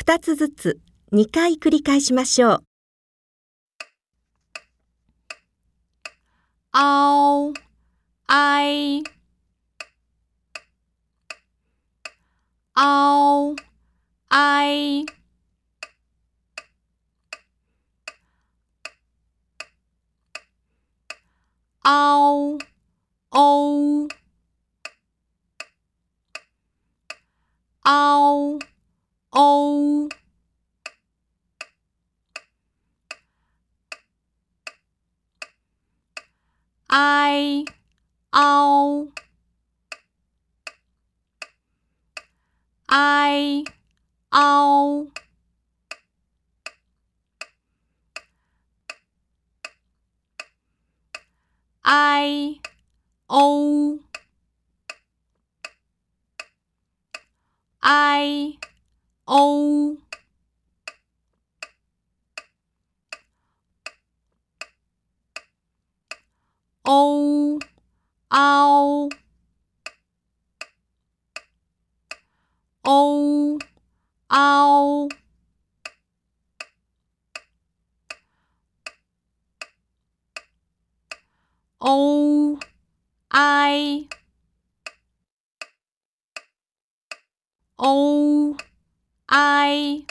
二つずつ二回繰り返しましょう。あお、あい、あお、あい。ao, ou, ao,，o。I O I O I O I O O O O O O I O I